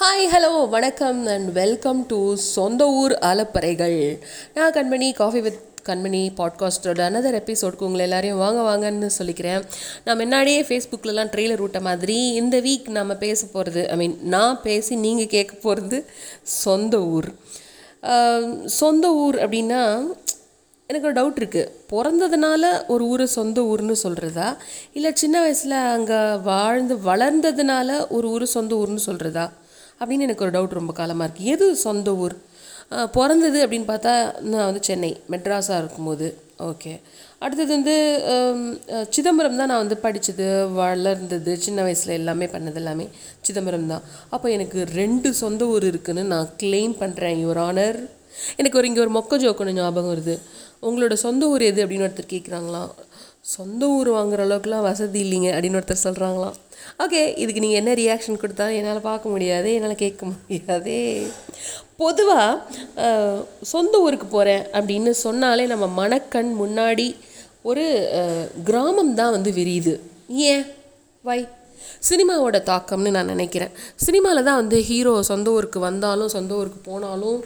Hi hello வணக்கம் and welcome to சொந்த ஊர் அலப்பறைகள் நான் கண்மணி காஃபி வித் கண்மணி பாட்காஸ்டோட அனதர் எபிசோட்க்கு உங்களை எல்லாரையும் வாங்க வாங்கன்னு சொல்லிக்கிறேன். நான் முன்னாடியே ஃபேஸ்புக்கிலலாம் ட்ரெய்லர் விட்ட மாதிரி இந்த வீக் நம்ம பேச போகிறது ஐ மீன் நான் பேசி நீங்கள் கேட்க போகிறது சொந்த ஊர். சொந்த ஊர் அப்படின்னா எனக்கு ஒரு டவுட் இருக்குது பிறந்ததுனால ஒரு ஊரை சொந்த ஊர்னு சொல்கிறதா இல்லை சின்ன வயசில் அங்கே வாழ்ந்து வளர்ந்ததுனால ஒரு ஊர் சொந்த ஊர்னு சொல்கிறதா அப்படின்னு எனக்கு ஒரு டவுட் ரொம்ப காலமாக இருக்குது எது சொந்த ஊர்? பிறந்தது அப்படின்னு பார்த்தா நான் வந்து சென்னை மெட்ராஸாக இருக்கும்போது. ஓகே அடுத்தது வந்து சிதம்பரம் தான் நான் வந்து படித்தது வளர்ந்தது சின்ன வயசில் எல்லாமே பண்ணது எல்லாமே சிதம்பரம் தான். அப்போ எனக்கு ரெண்டு சொந்த ஊர் இருக்குன்னு நான் க்ளைம் பண்ணுறேன் யுவர் ஆனர் எனக்கு ஒரு இங்கே ஒரு மொக்க ஜோக்கொன்று ஞாபகம் வருது. உங்களோட சொந்த ஊர் எது அப்படின்னு ஒருத்தர் கேட்குறாங்களாம் சொந்த ஊர் வாங்குற அளவுக்குலாம் வசதி இல்லைங்க அப்படின்னு ஒருத்தர் சொல்கிறாங்களாம் ஓகே இதுக்கு நீங்கள் என்ன ரியாக்ஷன் கொடுத்தா என்னால் பார்க்க முடியாது என்னால் கேட்க முடியாதே. பொதுவாக சொந்த ஊருக்கு போகிறேன் அப்படின்னு சொன்னாலே நம்ம மணக்கண் முன்னாடி ஒரு கிராமம் தான் வந்து விரியுது. ஏன்? வை சினிமாவோட தாக்கம்னு நான் நினைக்கிறேன். சினிமாவில் தான் வந்து ஹீரோ சொந்த ஊருக்கு வந்தாலும் சொந்த ஊருக்கு போனாலும்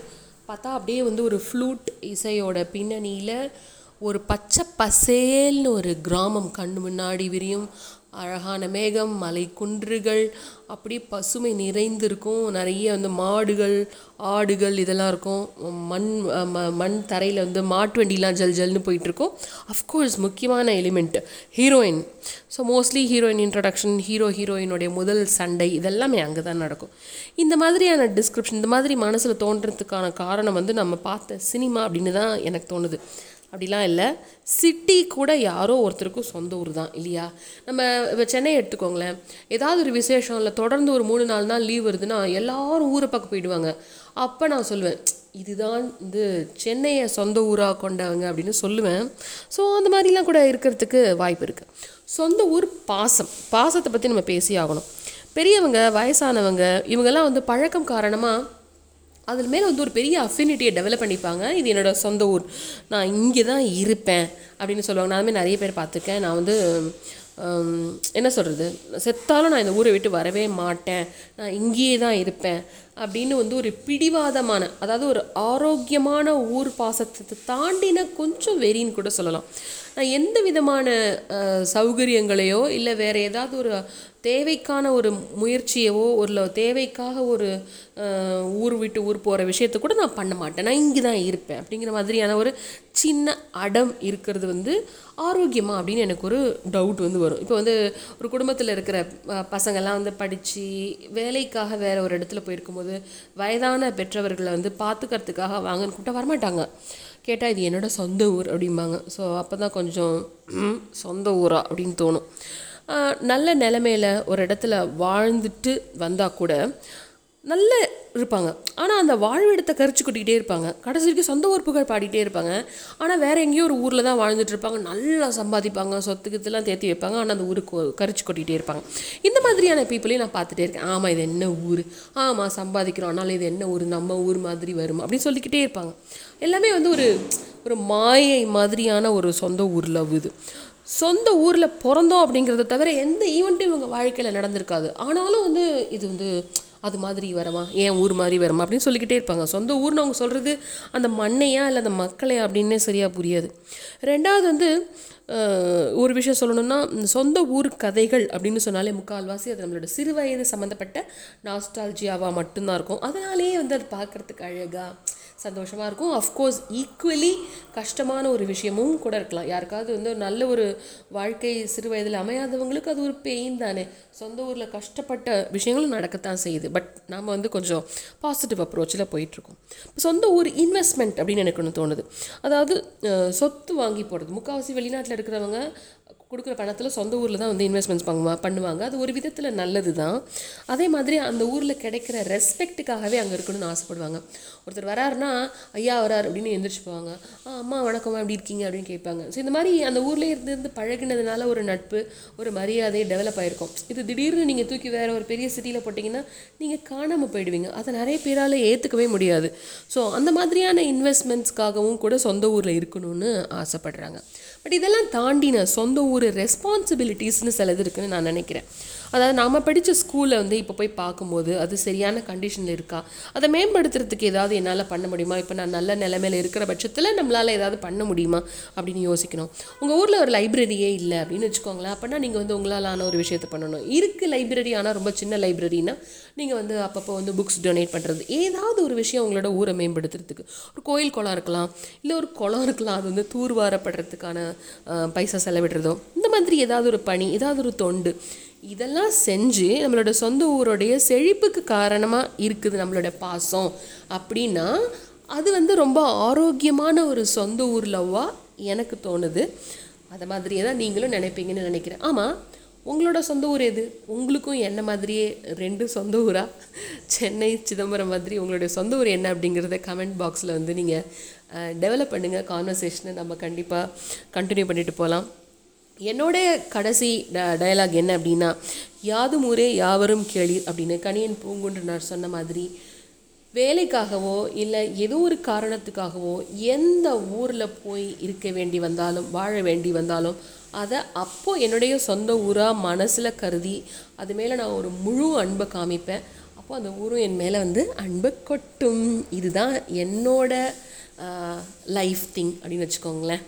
பார்த்தா அப்படியே வந்து ஒரு ஃப்ளூட் இசையோட பின்னணியில் ஒரு பச்சை பசேல்னு ஒரு கிராமம் கண் முன்னாடி விரியும். அழகான மேகம் மலை குன்றுகள் அப்படியே பசுமை நிறைந்திருக்கும். நிறைய வந்து மாடுகள் ஆடுகள் இதெல்லாம் இருக்கும். மண் ம- மண் தரையில் வந்து மாட்டு வண்டிலாம் ஜல் ஜல்னு போயிட்டுருக்கும். அஃப்கோர்ஸ் முக்கியமான element heroine so mostly heroine introduction hero ஹீரோயினுடைய முதல் சண்டை இதெல்லாமே அங்கே தான் நடக்கும். இந்த மாதிரியான டிஸ்கிரிப்ஷன் இந்த மாதிரி மனசில் தோன்றதுக்கான காரணம் வந்து நம்ம பார்த்த சினிமா அப்படின்னு தான் எனக்கு தோணுது. அப்படிலாம் இல்லை. சிட்டி கூட யாரோ ஒருத்தருக்கும் சொந்த ஊர் தான் இல்லையா? நம்ம இப்போ சென்னை எடுத்துக்கோங்களேன். ஏதாவது ஒரு விசேஷம் இல்லை தொடர்ந்து ஒரு மூணு நாலு நாள் லீவ் வருதுன்னா எல்லாரும் ஊரை பக்கம் போயிடுவாங்க. அப்போ நான் சொல்லுவேன் இதுதான் வந்து சென்னையை சொந்த ஊராக கொண்டவங்க அப்படின்னு சொல்லுவேன். ஸோ அந்த மாதிரிலாம் கூட இருக்கிறதுக்கு வாய்ப்பு இருக்குது சொந்த ஊர் பாசம். பாசத்தை பற்றி நம்ம பேசி ஆகணும். பெரியவங்க வயசானவங்க இவங்கெல்லாம் வந்து பழக்கம் காரணமாக அதில் மேலே வந்து ஒரு பெரிய அஃபினிட்டியை டெவலப் பண்ணிப்பாங்க. இது என்னோட சொந்த ஊர். நான் இங்கே தான் இருப்பேன் அப்படின்னு சொல்லுவாங்க. நான் அதுமாதிரி நிறைய பேர் பார்த்துருக்கேன். நான் வந்து என்ன சொல்கிறது செத்தாலும் நான் இந்த ஊரை விட்டு வரவே மாட்டேன். நான் இங்கேயே தான் இருப்பேன். அப்படின்னு வந்து ஒரு பிடிவாதமான அதாவது ஒரு ஆரோக்கியமான ஊர் பாசத்தை தாண்டின கொஞ்சம் வெறின்னு கூட சொல்லலாம். நான் எந்த விதமான சௌகரியங்களையோ இல்லை வேறு ஏதாவது ஒரு தேவைக்கான ஒரு முயற்சியவோ ஒரு தேவைக்காக ஒரு ஊர் விட்டு ஊர் போகிற விஷயத்த கூட நான் பண்ண மாட்டேன். நான் இங்கே தான் இருப்பேன். அப்படிங்கிற மாதிரியான ஒரு சின்ன அடம் இருக்கிறது வந்து ஆரோக்கியமாக அப்படின்னு எனக்கு ஒரு டவுட் வந்து வரும். இப்போ வந்து ஒரு குடும்பத்தில் இருக்கிற பசங்கள்லாம் பசங்கெல்லாம் வந்து படித்து வேலைக்காக வேறு ஒரு இடத்துல போயிருக்கும்போது வயதான பெற்றவர்களை வந்து பார்த்துக்கிறதுக்காக வாங்கன்னு கூப்பிட்டா வரமாட்டாங்க. கேட்டால் இது என்னோட சொந்த ஊர் அப்படிம்பாங்க. ஸோ அப்போ தான் கொஞ்சம் சொந்த ஊரா? அப்படின்னு தோணும். நல்ல நிலமையில் ஒரு இடத்துல வாழ்ந்துட்டு வந்தால் கூட நல்ல இருப்பாங்க. ஆனால் அந்த வாழ்விடத்தை கரிச்சு கொட்டிக்கிட்டே இருப்பாங்க. கடைசி வரைக்கும் சொந்த ஊர் புகழ் பாடிட்டே இருப்பாங்க. ஆனால் வேற எங்கேயோ ஒரு ஊரில் தான் வாழ்ந்துட்டு இருப்பாங்க. நல்லா சம்பாதிப்பாங்க. சொத்துக்கு இதெல்லாம் தேத்தி வைப்பாங்க. ஆனால் அந்த ஊருக்கு கரிச்சு கொட்டிகிட்டே இருப்பாங்க. இந்த மாதிரியான பீப்புளையும் நான் பார்த்துட்டே இருக்கேன். ஆமாம் இது என்ன ஊர்? ஆமாம் சம்பாதிக்கிறோம். ஆனாலும் இது என்ன ஊர்? நம்ம ஊர் மாதிரி வரும். அப்படின்னு சொல்லிக்கிட்டே இருப்பாங்க. எல்லாமே வந்து ஒரு ஒரு மாயை மாதிரியான ஒரு சொந்த ஊர் லவ் இது. சொந்த ஊரில் பிறந்தோம் அப்படிங்கிறத தவிர எந்த ஈவெண்ட்டும் இவங்க வாழ்க்கையில் நடந்திருக்காது. ஆனாலும் வந்து இது வந்து அது மாதிரி வரமா? ஏன் ஊர் மாதிரி வரமா? அப்படின்னு சொல்லிக்கிட்டே இருப்பாங்க. சொந்த ஊர்னு அவங்க சொல்கிறது அந்த மண்ணையா இல்லை அந்த மக்களையா அப்படின்னே சரியாக புரியாது. ரெண்டாவது வந்து ஒரு விஷயம் சொல்லணும்னா சொந்த ஊர் கதைகள் அப்படின்னு சொன்னாலே முக்கால்வாசி அது நம்மளோட சிறு வயது சம்மந்தப்பட்ட நாஸ்டால்ஜியாவாக மட்டும்தான் இருக்கும். அதனாலேயே வந்து அது பார்க்குறதுக்கு அழகாக சந்தோஷமாக இருக்கும். அஃப்கோர்ஸ் ஈக்குவலி கஷ்டமான ஒரு விஷயமும் கூட இருக்கலாம். யாருக்காவது வந்து ஒரு நல்ல ஒரு வாழ்க்கை சிறு வயதில் அமையாதவங்களுக்கு அது ஒரு பெயின் தானே. சொந்த ஊரில் கஷ்டப்பட்ட விஷயங்களும் நடக்கத்தான் செய்யுது. பட் நாம் வந்து கொஞ்சம் பாசிட்டிவ் அப்ரோச்சில் போயிட்டுருக்கோம். சொந்த ஊர் இன்வெஸ்ட்மெண்ட் அப்படின்னு எனக்கு ஒன்று தோணுது. அதாவது சொத்து வாங்கி போடுறது முக்கால்வாசி வெளிநாட்டில் இருக்கிறவங்க கொடுக்குற பணத்தில் சொந்த ஊரில் தான் வந்து இன்வெஸ்ட்மெண்ட்ஸ் பண்ணுவா பண்ணுவாங்க. அது ஒரு விதத்தில் நல்லது தான் அதே மாதிரி அந்த ஊரில் கிடைக்கிற ரெஸ்பெக்ட்டுக்காகவே அங்கே இருக்கணும்னு ஆசைப்படுவாங்க. ஒருத்தர் வராருன்னா ஐயா வரார் அப்படின்னு எந்திரிச்சு போவாங்க. ஆ அம்மா வணக்கம் எப்படி இருக்கீங்க? அப்படின்னு கேட்பாங்க. ஸோ இந்த மாதிரி அந்த ஊர்லேயே இருந்து இருந்து பழகினதுனால ஒரு நட்பு ஒரு மரியாதை டெவலப் ஆகிருக்கும் இது திடீர்னு நீங்கள் தூக்கி வேற ஒரு பெரிய சிட்டியில் போட்டிங்கன்னா நீங்கள் காணாமல் போயிடுவீங்க. அதை நிறைய பேரால் ஏற்றுக்கவே முடியாது. ஸோ அந்த மாதிரியான இன்வெஸ்ட்மெண்ட்ஸ்க்காகவும் கூட சொந்த ஊரில் இருக்கணும்னு ஆசைப்படுறாங்க. பட் இதெல்லாம் தாண்டின சொந்த ஊர் ரெஸ்பான்சிபிலிட்டிஸ்னு சிலது இருக்குன்னு நான் நினைக்கிறேன். அதாவது நாம் படித்த ஸ்கூலில் வந்து இப்போ போய் பார்க்கும்போது அது சரியான கண்டிஷனில் இருக்கா? அதை மேம்படுத்துறதுக்கு ஏதாவது என்னால் பண்ண முடியுமா? இப்போ நான் நல்ல நிலைமையில் இருக்கிற பட்சத்தில் நம்மளால் ஏதாவது பண்ண முடியுமா? அப்படின்னு யோசிக்கணும். உங்கள் ஊரில் ஒரு லைப்ரரியே இல்லை அப்படின்னு வச்சுக்கோங்களேன். அப்படின்னா நீங்கள் வந்து உங்களால் ஆன ஒரு விஷயத்தை பண்ணணும். இருக்குது லைப்ரரி ஆனால் ரொம்ப சின்ன லைப்ரரினா நீங்கள் வந்து அப்பப்போ வந்து புக்ஸ் டொனேட் பண்ணுறது ஏதாவது ஒரு விஷயம் உங்களோட ஊரை மேம்படுத்துறதுக்கு. ஒரு கோயில் குளம் இருக்கலாம் இல்லை ஒரு குளம் இருக்கலாம் அது வந்து தூர்வாரப்படுறதுக்கான பைசா செலவிடுறதோ இந்த மாதிரி ஏதாவது ஒரு பணி ஏதாவது ஒரு தொண்டு இதெல்லாம் செஞ்சு நம்மளோட சொந்த ஊருடைய செழிப்புக்கு காரணமாக இருக்குது நம்மளோட பாசம். அப்படின்னா அது வந்து ரொம்ப ஆரோக்கியமான ஒரு சொந்த ஊர் லவ்வா எனக்கு தோணுது. அதை மாதிரியே தான் நீங்களும் நினைப்பீங்கன்னு நினைக்கிறேன். ஆமாம் உங்களோட சொந்த ஊர் எது? உங்களுக்கும் என்ன மாதிரியே ரெண்டு சொந்த ஊரா? சென்னை சிதம்பரம் மாதிரி உங்களுடைய சொந்த ஊர் என்ன அப்படிங்கிறத கமெண்ட் பாக்ஸில் வந்து நீங்கள் டெவலப் பண்ணுங்கள் கான்வர்சேஷனை நம்ம கண்டிப்பாக கண்டினியூ பண்ணிட்டு போகலாம். என்னோடைய கடைசி ட டயலாக் என்ன அப்படின்னா யாதும் ஊரே யாவரும் கேளீர் அப்படின்னு கணியன் பூங்குன்றனார் சொன்ன மாதிரி வேலைக்காகவோ இல்லை ஏதோ ஒரு காரணத்துக்காகவோ எந்த ஊரில் போய் இருக்க வேண்டி வந்தாலும் வாழ வேண்டி வந்தாலும் அதை அப்போது என்னுடைய சொந்த ஊராக மனசில் கருதி அது மேலே நான் ஒரு முழு அன்பை காமிப்பேன். அப்போ அந்த ஊரும் என் மேலே வந்து அன்பு கொட்டும். இதுதான் என்னோட லைஃப் திங் அப்படின்னு வச்சுக்கோங்களேன்.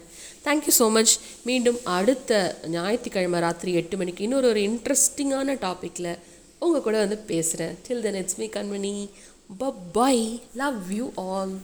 தேங்க்யூ ஸோ மச் மீண்டும் அடுத்த ஞாயிற்றுக்கிழமை ராத்திரி எட்டு மணிக்கு இன்னொரு ஒரு இன்ட்ரெஸ்டிங்கான டாப்பிக்கில் உங்கள் கூட வந்து பேசுகிறேன் till then it's me Kanmani. Bye love you all